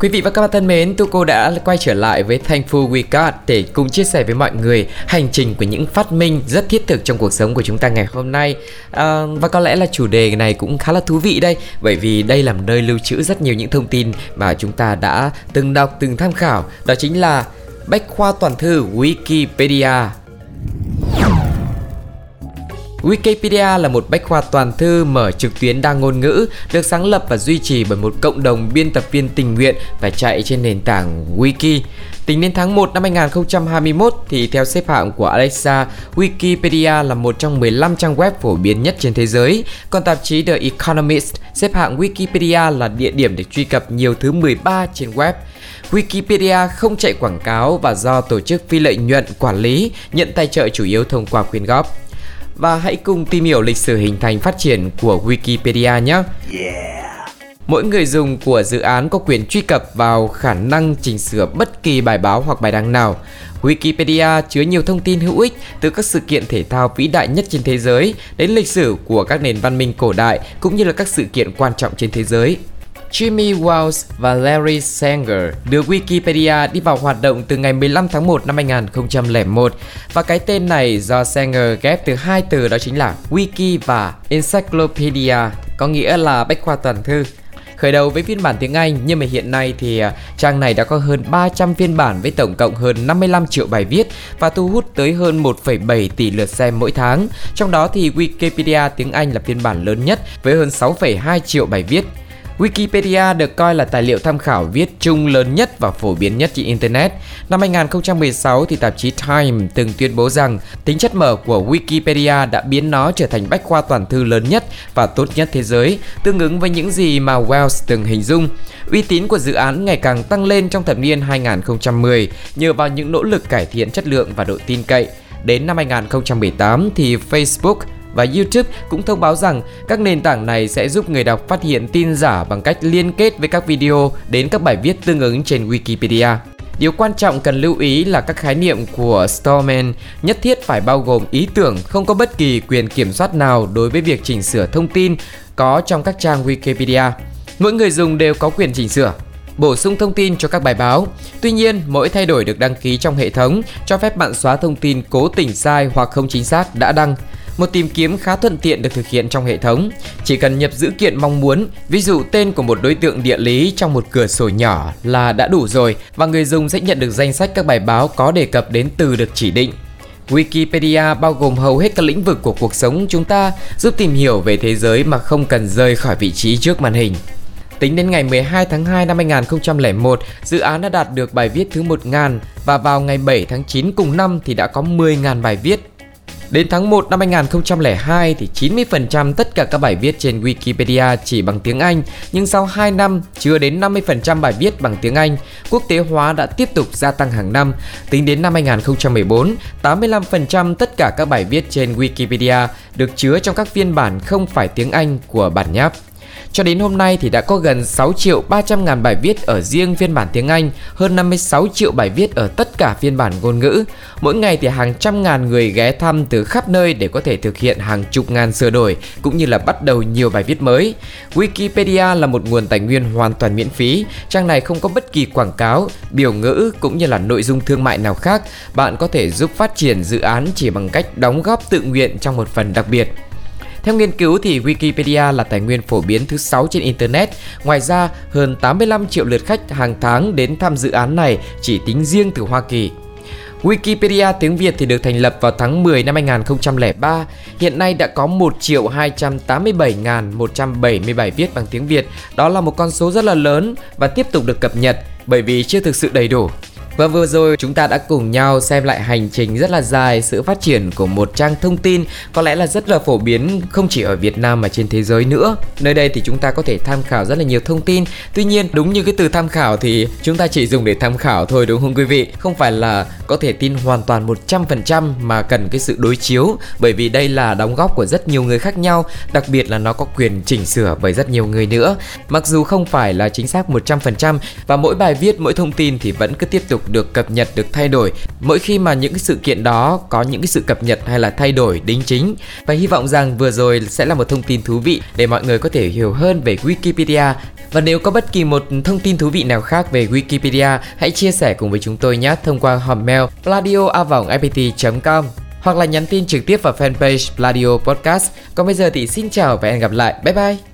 Quý vị và các bạn thân mến, Tuco đã quay trở lại với Thankful We Got để cùng chia sẻ với mọi người hành trình của những phát minh rất thiết thực trong cuộc sống của chúng ta ngày hôm nay. À, và có lẽ là chủ đề này cũng khá là thú vị đây, bởi vì đây là một nơi lưu trữ rất nhiều những thông tin mà chúng ta đã từng đọc, từng tham khảo. Đó chính là Bách khoa toàn thư Wikipedia Wikipedia là một bách khoa toàn thư mở trực tuyến đa ngôn ngữ, được sáng lập và duy trì bởi một cộng đồng biên tập viên tình nguyện và chạy trên nền tảng Wiki. Tính đến tháng 1 năm 2021 thì theo xếp hạng của Alexa, Wikipedia là một trong 15 trang web phổ biến nhất trên thế giới, còn tạp chí The Economist xếp hạng Wikipedia là địa điểm để truy cập nhiều thứ 13 trên web. Wikipedia không chạy quảng cáo và do tổ chức phi lợi nhuận quản lý, nhận tài trợ chủ yếu thông qua quyên góp và hãy cùng tìm hiểu lịch sử hình thành phát triển của Wikipedia nhé. Yeah. Mỗi người dùng của dự án có quyền truy cập vào khả năng chỉnh sửa bất kỳ bài báo hoặc bài đăng nào. Wikipedia chứa nhiều thông tin hữu ích từ các sự kiện thể thao vĩ đại nhất trên thế giới đến lịch sử của các nền văn minh cổ đại cũng như là các sự kiện quan trọng trên thế giới. Jimmy Wales và Larry Sanger đưa Wikipedia đi vào hoạt động từ ngày 15 tháng 1 năm 2001 và cái tên này do Sanger ghép từ hai từ đó chính là Wiki và Encyclopedia, có nghĩa là bách khoa toàn thư. Khởi đầu với phiên bản tiếng Anh nhưng mà hiện nay thì à, trang này đã có hơn 300 phiên bản với tổng cộng hơn 55 triệu bài viết và thu hút tới hơn 1,7 tỷ lượt xem mỗi tháng. Trong đó thì Wikipedia tiếng Anh là phiên bản lớn nhất với hơn 6,2 triệu bài viết. Wikipedia được coi là tài liệu tham khảo viết chung lớn nhất và phổ biến nhất trên Internet. Năm 2016 thì tạp chí Time từng tuyên bố rằng tính chất mở của Wikipedia đã biến nó trở thành bách khoa toàn thư lớn nhất và tốt nhất thế giới, tương ứng với những gì mà Wells từng hình dung. Uy tín của dự án ngày càng tăng lên trong thập niên 2010 nhờ vào những nỗ lực cải thiện chất lượng và độ tin cậy. Đến năm 2018 thì Facebook và YouTube cũng thông báo rằng các nền tảng này sẽ giúp người đọc phát hiện tin giả bằng cách liên kết với các video đến các bài viết tương ứng trên Wikipedia. Điều quan trọng cần lưu ý là các khái niệm của Stallman nhất thiết phải bao gồm ý tưởng không có bất kỳ quyền kiểm soát nào đối với việc chỉnh sửa thông tin có trong các trang Wikipedia. Mỗi người dùng đều có quyền chỉnh sửa, bổ sung thông tin cho các bài báo. Tuy nhiên, mỗi thay đổi được đăng ký trong hệ thống cho phép bạn xóa thông tin cố tình sai hoặc không chính xác đã đăng. Một tìm kiếm khá thuận tiện được thực hiện trong hệ thống. Chỉ cần nhập dữ kiện mong muốn, ví dụ tên của một đối tượng địa lý trong một cửa sổ nhỏ là đã đủ rồi và người dùng sẽ nhận được danh sách các bài báo có đề cập đến từ được chỉ định. Wikipedia bao gồm hầu hết các lĩnh vực của cuộc sống chúng ta, giúp tìm hiểu về thế giới mà không cần rời khỏi vị trí trước màn hình. Tính đến ngày 12 tháng 2 năm 2001, dự án đã đạt được bài viết thứ 1.000 và vào ngày 7 tháng 9 cùng năm thì đã có 10.000 bài viết. Đến tháng 1 năm 2002 thì 90% tất cả các bài viết trên Wikipedia chỉ bằng tiếng Anh, nhưng sau 2 năm chưa đến 50% bài viết bằng tiếng Anh. Quốc tế hóa đã tiếp tục gia tăng hàng năm. Tính đến năm 2014, 85% tất cả các bài viết trên Wikipedia được chứa trong các phiên bản không phải tiếng Anh của bản nháp. Cho đến hôm nay thì đã có gần 6 triệu 300 ngàn bài viết ở riêng phiên bản tiếng Anh, hơn 56 triệu bài viết ở tất cả phiên bản ngôn ngữ. Mỗi ngày thì hàng trăm ngàn người ghé thăm từ khắp nơi để có thể thực hiện hàng chục ngàn sửa đổi cũng như là bắt đầu nhiều bài viết mới. Wikipedia là một nguồn tài nguyên hoàn toàn miễn phí, trang này không có bất kỳ quảng cáo, biểu ngữ cũng như là nội dung thương mại nào khác. Bạn có thể giúp phát triển dự án chỉ bằng cách đóng góp tự nguyện trong một phần đặc biệt. Theo nghiên cứu thì Wikipedia là tài nguyên phổ biến thứ 6 trên Internet. Ngoài ra, hơn 85 triệu lượt khách hàng tháng đến thăm dự án này chỉ tính riêng từ Hoa Kỳ. Wikipedia tiếng Việt thì được thành lập vào tháng 10 năm 2003. Hiện nay đã có 1 triệu 287.177 viết bằng tiếng Việt. Đó là một con số rất là lớn và tiếp tục được cập nhật bởi vì chưa thực sự đầy đủ. Và vừa rồi chúng ta đã cùng nhau xem lại hành trình rất là dài sự phát triển của một trang thông tin có lẽ là rất là phổ biến không chỉ ở Việt Nam mà trên thế giới nữa. Nơi đây thì chúng ta có thể tham khảo rất là nhiều thông tin. Tuy nhiên đúng như cái từ tham khảo thì chúng ta chỉ dùng để tham khảo thôi đúng không quý vị? Không phải là có thể tin hoàn toàn 100% mà cần cái sự đối chiếu bởi vì đây là đóng góp của rất nhiều người khác nhau, đặc biệt là nó có quyền chỉnh sửa bởi rất nhiều người nữa. Mặc dù không phải là chính xác 100% và mỗi bài viết, mỗi thông tin thì vẫn cứ tiếp tục được cập nhật, được thay đổi. Mỗi khi mà những cái sự kiện đó có những cái sự cập nhật hay là thay đổi đính chính và hy vọng rằng vừa rồi sẽ là một thông tin thú vị để mọi người có thể hiểu hơn về Wikipedia và nếu có bất kỳ một thông tin thú vị nào khác về Wikipedia, hãy chia sẻ cùng với chúng tôi nhé thông qua hòm mail pladio.ipt.com hoặc là nhắn tin trực tiếp vào fanpage Pladio Podcast. Còn bây giờ thì xin chào và hẹn gặp lại. Bye bye!